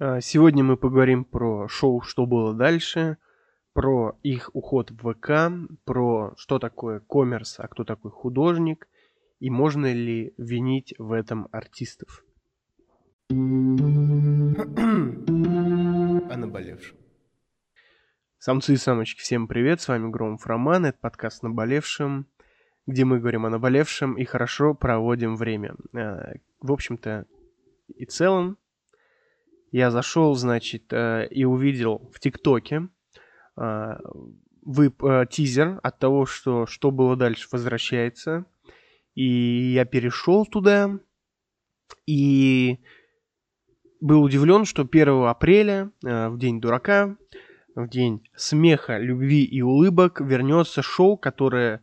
А, Сегодня мы поговорим про шоу «Что было дальше», про их уход в ВК, про что такое коммерс, а кто такой художник, и можно ли винить в этом артистов. О наболевшем. Самцы и самочки, всем привет, с вами Громов Роман, это подкаст «Наболевшем», где мы говорим о наболевшем и хорошо проводим время. А, В общем-то и целом, я зашел, значит, э, и увидел в ТикТоке э, вып- э, тизер от того, что что было дальше возвращается. И я перешел туда и был удивлен, что 1 апреля, э, в день дурака, в день смеха, любви и улыбок, вернется шоу, которое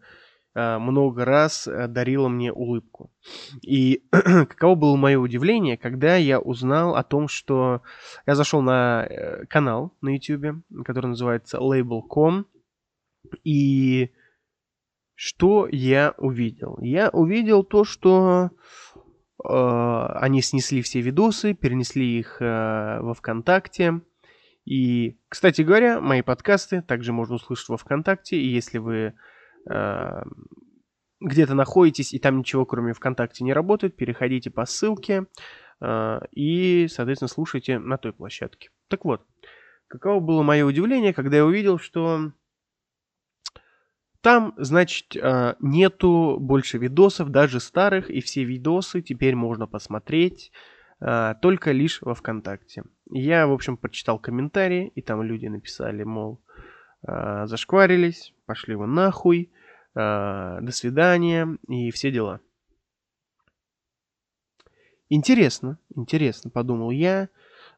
много раз э, дарило мне улыбку. И каково было мое удивление, когда я узнал о том, что я зашел на э, канал на YouTube, который называется Label.com, и что я увидел? Я увидел то, что э, они снесли все видосы, перенесли их э, во ВКонтакте. И, кстати говоря, мои подкасты также можно услышать во ВКонтакте. И если вы э, где-то находитесь и там ничего кроме ВКонтакте не работает, переходите по ссылке э, и, соответственно, слушайте на той площадке. Так вот, каково было мое удивление, когда я увидел, что там, значит, э, нету больше видосов, даже старых, и все видосы теперь можно посмотреть э, только лишь во ВКонтакте. Я, в общем, прочитал комментарии, и там люди написали, мол, зашкварились, пошли вы нахуй, э, до свидания и все дела. Интересно, интересно, подумал я.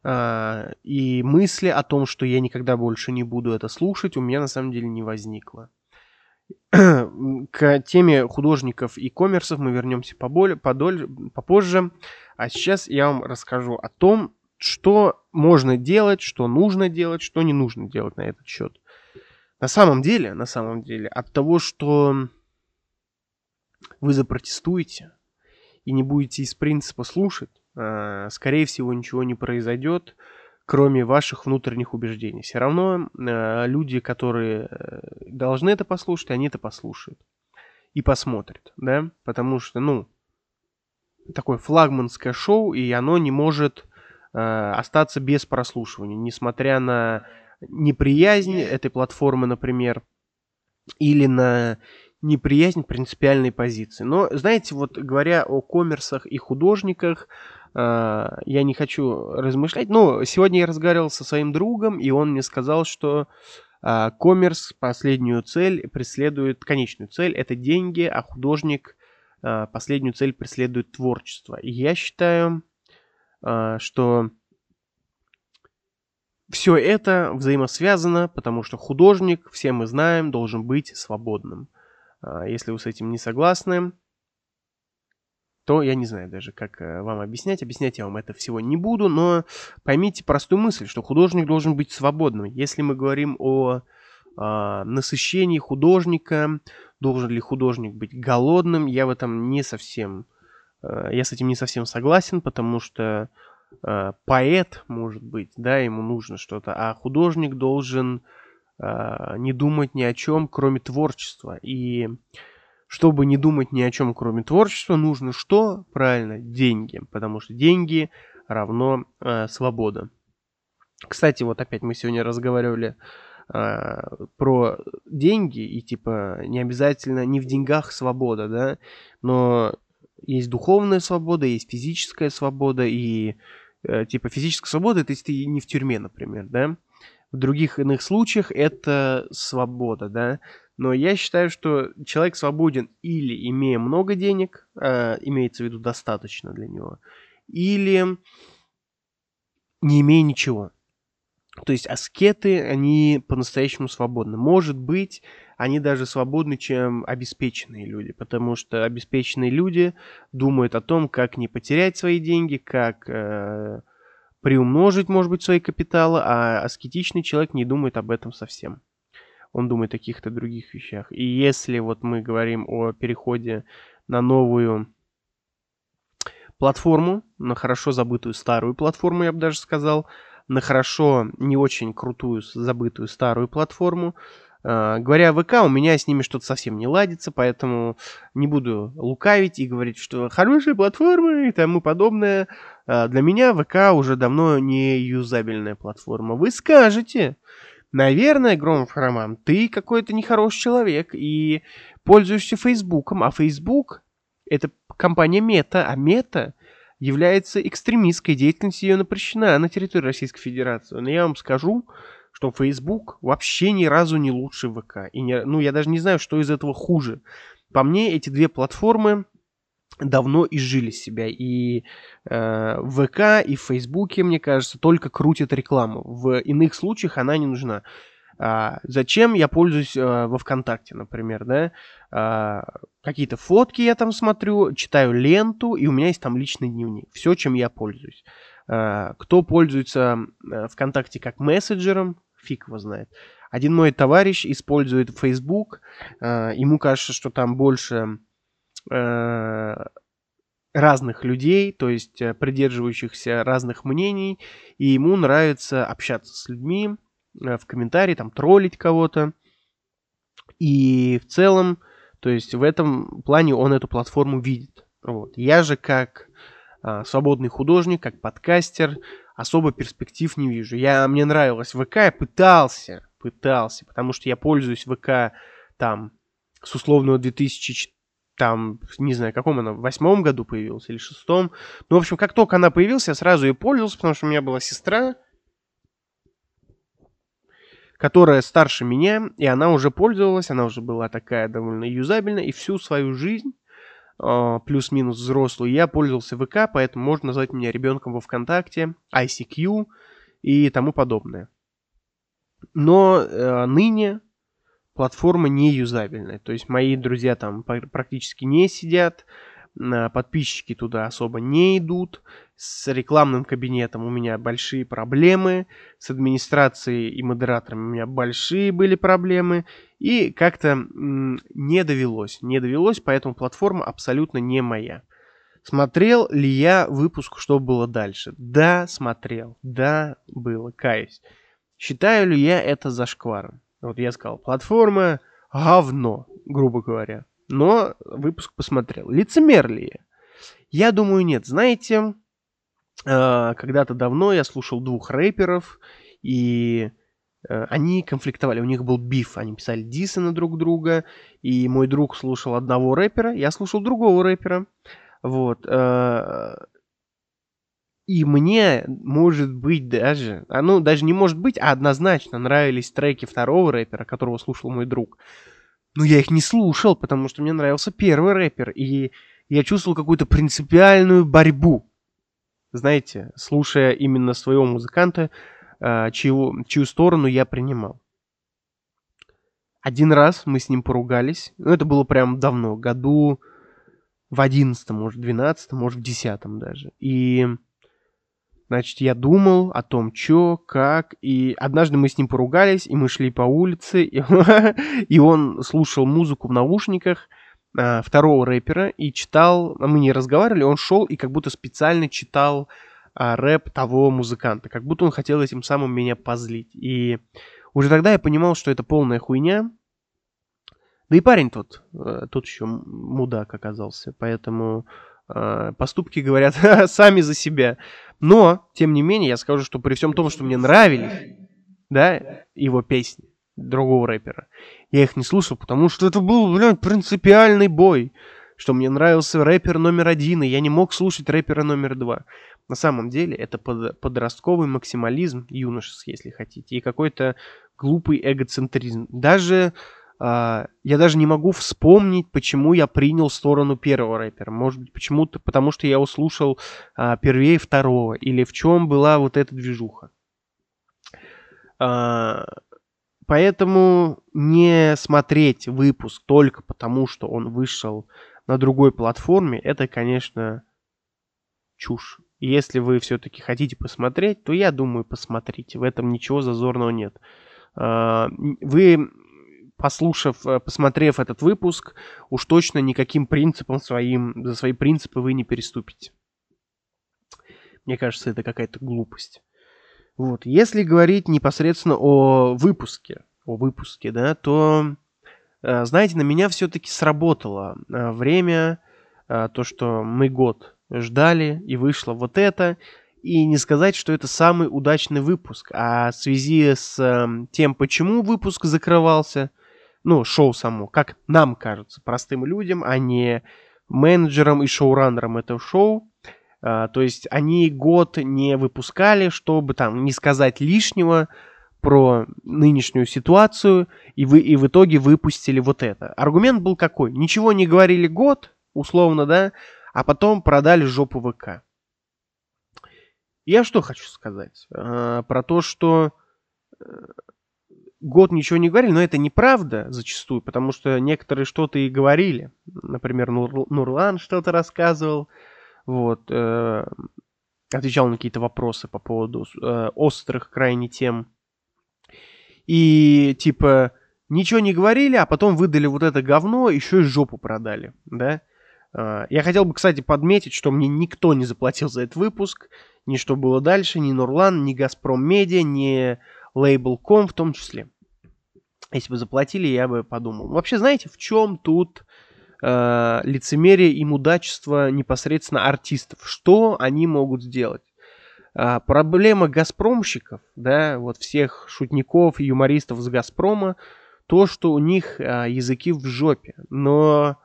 э, и мысли о том, что я никогда больше не буду это слушать, у меня на самом деле не возникло. К теме художников и коммерсов мы вернемся поболь, подоль, попозже. А сейчас я вам расскажу о том, что можно делать, что нужно делать, что не нужно делать на этот счет. На самом деле, на самом деле, от того, что вы запротестуете и не будете из принципа слушать, э, скорее всего, ничего не произойдет, кроме ваших внутренних убеждений. Все равно э, люди, которые э, должны это послушать, они это послушают и посмотрят, да, потому что, ну, такое флагманское шоу, и оно не может остаться без прослушивания, несмотря на неприязнь этой платформы, например, или на неприязнь принципиальной позиции. Но, знаете, вот говоря о коммерсах и художниках, э, я не хочу размышлять. Но сегодня я разговаривал со своим другом, и он мне сказал, что э, коммерс последнюю цель преследует, конечную цель это деньги, а художник э, последнюю цель преследует творчество. И я считаю, э, что все это взаимосвязано, потому что художник, все мы знаем, должен быть свободным. А, Если вы с этим не согласны, то я не знаю даже, как э, вам объяснять. Объяснять я вам это всего не буду, но поймите простую мысль, что художник должен быть свободным. Если мы говорим о а, насыщении художника, должен ли художник быть голодным, я в этом не совсем, э, я с этим не совсем согласен, потому что э, поэт, может быть, да, ему нужно что-то, а художник должен э, не думать ни о чем, кроме творчества. И чтобы не думать ни о чем, кроме творчества, нужно что? Правильно, деньги, потому что деньги равно э, свобода. Кстати, вот опять мы сегодня разговаривали э, про деньги, и типа не обязательно не в деньгах свобода, да, но есть духовная свобода, есть физическая свобода, и типа физическая свобода это если ты не в тюрьме, например, да. В других иных случаях это свобода, да. Но я считаю, что человек свободен или имея много денег, э, имеется в виду достаточно для него, или не имея ничего. То есть аскеты, они по-настоящему свободны. Может быть, они даже свободны, чем обеспеченные люди, потому что обеспеченные люди думают о том, как не потерять свои деньги, как э, приумножить, может быть, свои капиталы, а аскетичный человек не думает об этом совсем. Он думает о каких-то других вещах. И если вот мы говорим о переходе на новую платформу, на хорошо забытую старую платформу, я бы даже сказал, на хорошо не очень крутую забытую старую платформу. Uh, говоря о ВК, у меня с ними что-то совсем не ладится, поэтому не буду лукавить и говорить, что хорошая платформа и тому подобное. Uh, для меня ВК уже давно не юзабельная платформа. Вы скажете, наверное, Громов Роман, ты какой-то нехороший человек и пользуешься Фейсбуком, а Фейсбук это компания Мета, а Мета является экстремистской, деятельность ее напрещена на территории Российской Федерации. Но я вам скажу, что Facebook вообще ни разу не лучше ВК. И не, ну, я даже не знаю, что из этого хуже. По мне, эти две платформы давно изжили себя. И э, ВК, и в Фейсбуке, мне кажется, только крутят рекламу. В иных случаях она не нужна. А, зачем я пользуюсь а, во ВКонтакте, например, да? А, какие-то фотки я там смотрю, читаю ленту, и у меня есть там личный дневник. Все, чем я пользуюсь. А, кто пользуется а, ВКонтакте как мессенджером, фиг его знает. Один мой товарищ использует Facebook, а, ему кажется, что там больше а, разных людей, то есть э, придерживающихся разных мнений, и ему нравится общаться с людьми, Э, в комментарии, там, троллить кого-то. И в целом, то есть в этом плане он эту платформу видит. Вот. Я же как а, свободный художник, как подкастер, особо перспектив не вижу. Я, мне нравилось ВК, я пытался, пытался, потому что я пользуюсь ВК там с условного 2000, там, не знаю, каком она, в восьмом году появилась или шестом. Ну, в общем, как только она появилась, я сразу ее пользовался, потому что у меня была сестра, которая старше меня, и она уже пользовалась, она уже была такая довольно юзабельная, и всю свою жизнь, э, плюс-минус взрослую, я пользовался ВК, поэтому можно назвать меня ребенком во ВКонтакте, ICQ и тому подобное. Но э, ныне платформа не юзабельная, то есть мои друзья там практически не сидят, подписчики туда особо не идут. С рекламным кабинетом у меня большие проблемы. С администрацией и модераторами у меня большие были проблемы. И как-то не довелось. Не довелось, поэтому платформа абсолютно не моя. Смотрел ли я выпуск «Что было дальше»? Да, смотрел. Да, было, каюсь. Считаю ли я это зашкваром? Вот я сказал, платформа говно, грубо говоря но выпуск посмотрел. Лицемер ли я? Я думаю, нет. Знаете, когда-то давно я слушал двух рэперов, и э, они конфликтовали, у них был биф, они писали дисы на друг друга, и мой друг слушал одного рэпера, я слушал другого рэпера, вот. Э, и мне, может быть, даже, а ну, даже не может быть, а однозначно нравились треки второго рэпера, которого слушал мой друг. Но я их не слушал, потому что мне нравился первый рэпер, и я чувствовал какую-то принципиальную борьбу. Знаете, слушая именно своего музыканта, а, чью, чью сторону я принимал. Один раз мы с ним поругались. Ну, это было прям давно, году в одиннадцатом, может, двенадцатом, может, в десятом даже. И Значит, я думал о том, что, как, и однажды мы с ним поругались, и мы шли по улице, и он слушал музыку в наушниках а, второго рэпера и читал, а мы не разговаривали, он шел и как будто специально читал а, рэп того музыканта, как будто он хотел этим самым меня позлить. И уже тогда я понимал, что это полная хуйня, да и парень тот, э, тот еще мудак оказался, поэтому э, поступки говорят сами за себя. Но, тем не менее, я скажу, что при всем том, что мне нравились, да, его песни другого рэпера, я их не слушал, потому что это был, блядь, принципиальный бой. Что мне нравился рэпер номер один, и я не мог слушать рэпера номер два. На самом деле, это под, подростковый максимализм, юношеский, если хотите, и какой-то глупый эгоцентризм. Даже Uh, я даже не могу вспомнить, почему я принял сторону первого рэпера. Может быть, почему-то, потому что я услышал uh, первее второго, или в чем была вот эта движуха. Uh, поэтому не смотреть выпуск только потому, что он вышел на другой платформе, это, конечно, чушь. Если вы все-таки хотите посмотреть, то я думаю, посмотрите. В этом ничего зазорного нет. Вы послушав, э, посмотрев этот выпуск, уж точно никаким принципом своим, за свои принципы вы не переступите. Мне кажется, это какая-то глупость. Вот. Если говорить непосредственно о выпуске, о выпуске, да, то, э, знаете, на меня все-таки сработало э, время, э, то, что мы год ждали, и вышло вот это, и не сказать, что это самый удачный выпуск, а в связи с тем, почему выпуск закрывался, ну, шоу само, как нам кажется, простым людям, а не менеджерам и шоураннерам этого шоу, то есть они год не выпускали, чтобы там не сказать лишнего про нынешнюю ситуацию, и, вы, и в итоге выпустили вот это. Аргумент был какой? Ничего не говорили год, условно, да, а потом продали жопу ВК. Я что хочу сказать? А, про то, что э, год ничего не говорили, но это неправда зачастую, потому что некоторые что-то и говорили. Например, Нур, Нурлан что-то рассказывал, вот, э, отвечал на какие-то вопросы по поводу э, острых крайне тем. И типа ничего не говорили, а потом выдали вот это говно, еще и жопу продали, да. Э, я хотел бы, кстати, подметить, что мне никто не заплатил за этот выпуск, ни что было дальше, ни Нурлан, ни Газпром Медиа, ни Label.com в том числе. Если бы заплатили, я бы подумал. Вообще, знаете, в чем тут э, лицемерие и мудачество непосредственно артистов. Что они могут сделать? Э, проблема газпромщиков, да, вот всех шутников и юмористов с Газпрома, то, что у них э, языки в жопе. Но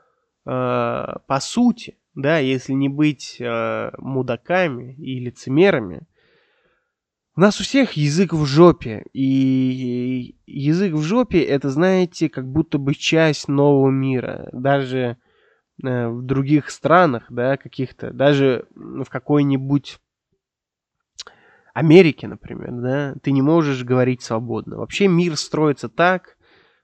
э, по сути, да, если не быть э, мудаками и лицемерами, у нас у всех язык в жопе. И язык в жопе, это, знаете, как будто бы часть нового мира. Даже э, в других странах, да, каких-то, даже в какой-нибудь Америке, например, да, ты не можешь говорить свободно. Вообще мир строится так,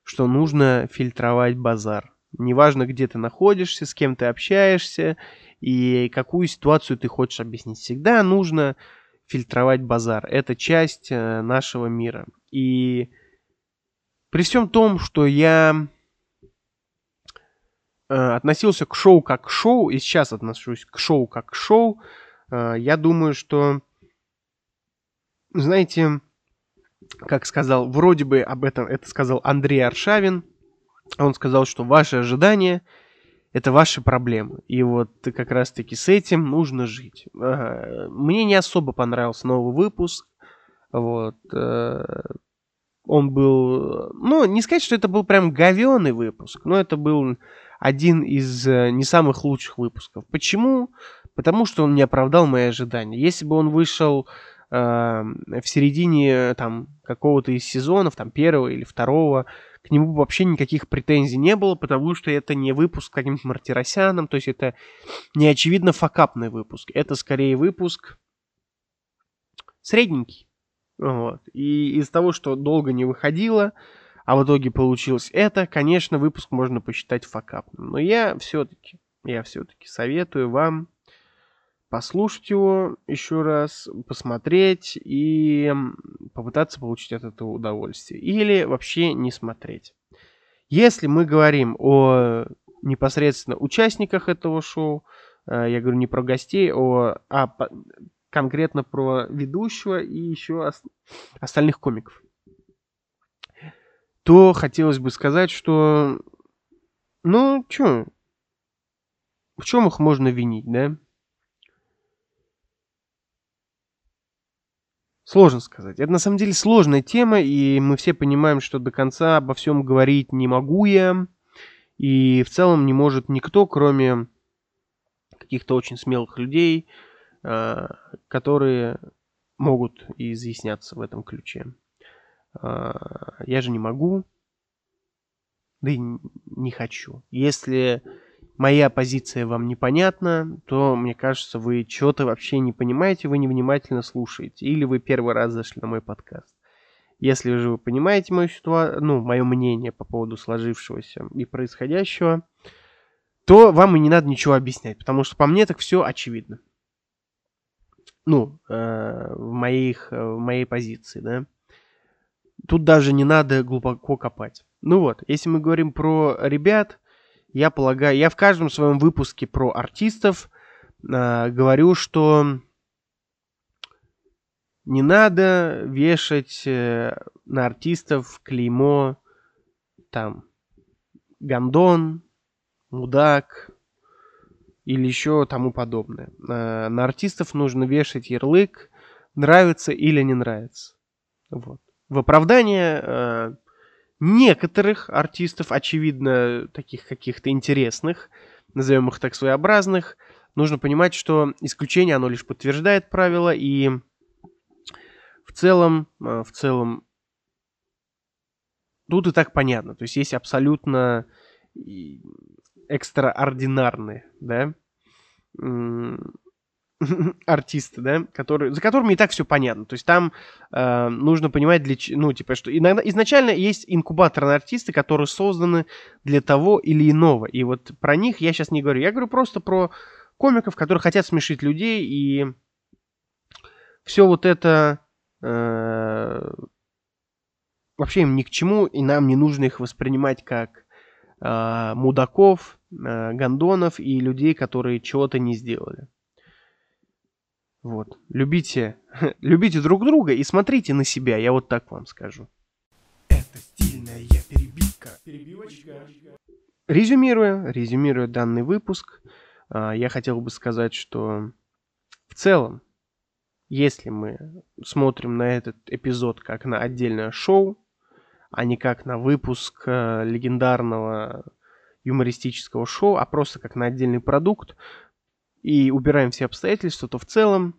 что нужно фильтровать базар. Неважно, где ты находишься, с кем ты общаешься и какую ситуацию ты хочешь объяснить. Всегда нужно фильтровать базар. Это часть э, нашего мира. И при всем том, что я э, относился к шоу как к шоу, и сейчас отношусь к шоу как к шоу, э, я думаю, что, знаете, как сказал, вроде бы об этом это сказал Андрей Аршавин, он сказал, что ваши ожидания – это ваши проблемы. И вот как раз-таки с этим нужно жить. Мне не особо понравился новый выпуск. Вот. Э, он был... Ну, не сказать, что это был прям говеный выпуск, но это был один из э, не самых лучших выпусков. Почему? Потому что он не оправдал мои ожидания. Если бы он вышел э, в середине там какого-то из сезонов, там первого или второго, к нему вообще никаких претензий не было, потому что это не выпуск каким-то Мартиросяном, то есть это не очевидно факапный выпуск. Это скорее выпуск средненький. Вот. И из того, что долго не выходило, а в итоге получилось это, конечно, выпуск можно посчитать факапным. Но я все-таки, я все-таки советую вам послушать его еще раз, посмотреть и попытаться получить от этого удовольствие. Или вообще не смотреть. Если мы говорим о непосредственно участниках этого шоу, э, я говорю не про гостей, о, а конкретно про ведущего и еще остальных комиков, то хотелось бы сказать, что, ну, что, в чем их можно винить, да? Сложно сказать. Это на самом деле сложная тема, и мы все понимаем, что до конца обо всем говорить не могу я. И в целом не может никто, кроме каких-то очень смелых людей, а, которые могут изъясняться в этом ключе. А, я же не могу, да и не хочу. Если моя позиция вам непонятна, то, мне кажется, вы чего-то вообще не понимаете, вы невнимательно слушаете, или вы первый раз зашли на мой подкаст. Если же вы понимаете мою ситуацию, ну, мое мнение по поводу сложившегося и происходящего, то вам и не надо ничего объяснять, потому что по мне так все очевидно. Ну, э, в, моих, э, в моей позиции, да. Тут даже не надо глубоко копать. Ну вот, если мы говорим про ребят, я полагаю, я в каждом своем выпуске про артистов э, говорю, что Не надо вешать э, на артистов клеймо там гандон, мудак или еще тому подобное. Э, на артистов нужно вешать ярлык нравится или не нравится. Вот. В оправдание э, некоторых артистов, очевидно, таких каких-то интересных, назовем их так своеобразных, нужно понимать, что исключение, оно лишь подтверждает правило, и в целом, э, в целом, тут и так понятно. То есть есть абсолютно экстраординарные, да, артисты, да, которые, за которыми и так все понятно. То есть там э, нужно понимать, для, ну, типа, что иногда, изначально есть инкубаторные артисты, которые созданы для того или иного. И вот про них я сейчас не говорю. Я говорю просто про комиков, которые хотят смешить людей, и все вот это э, вообще им ни к чему, и нам не нужно их воспринимать как э, мудаков, э, гондонов и людей, которые чего-то не сделали. Вот. Любите, любите друг друга и смотрите на себя, я вот так вам скажу. Это стильная перебивка. Перебивочка. Резюмируя, резюмируя данный выпуск, а, я хотел бы сказать, что в целом, если мы смотрим на этот эпизод как на отдельное шоу, а не как на выпуск э, легендарного юмористического шоу, а просто как на отдельный продукт, и убираем все обстоятельства, то в целом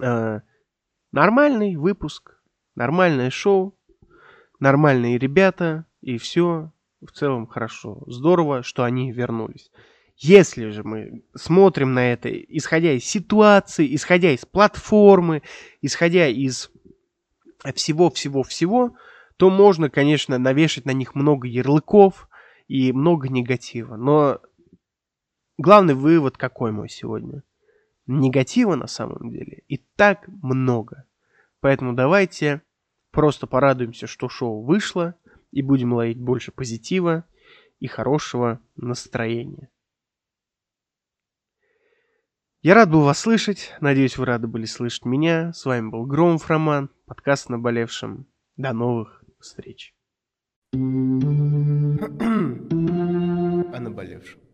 э, нормальный выпуск, нормальное шоу, нормальные ребята, и все в целом хорошо. Здорово, что они вернулись. Если же мы смотрим на это, исходя из ситуации, исходя из платформы, исходя из всего-всего-всего, то можно, конечно, навешать на них много ярлыков и много негатива. Но Главный вывод какой мой сегодня? Негатива на самом деле и так много. Поэтому давайте просто порадуемся, что шоу вышло, и будем ловить больше позитива и хорошего настроения. Я рад был вас слышать. Надеюсь, вы рады были слышать меня. С вами был Громов Роман, подкаст «Наболевшим». До новых встреч. О наболевшем.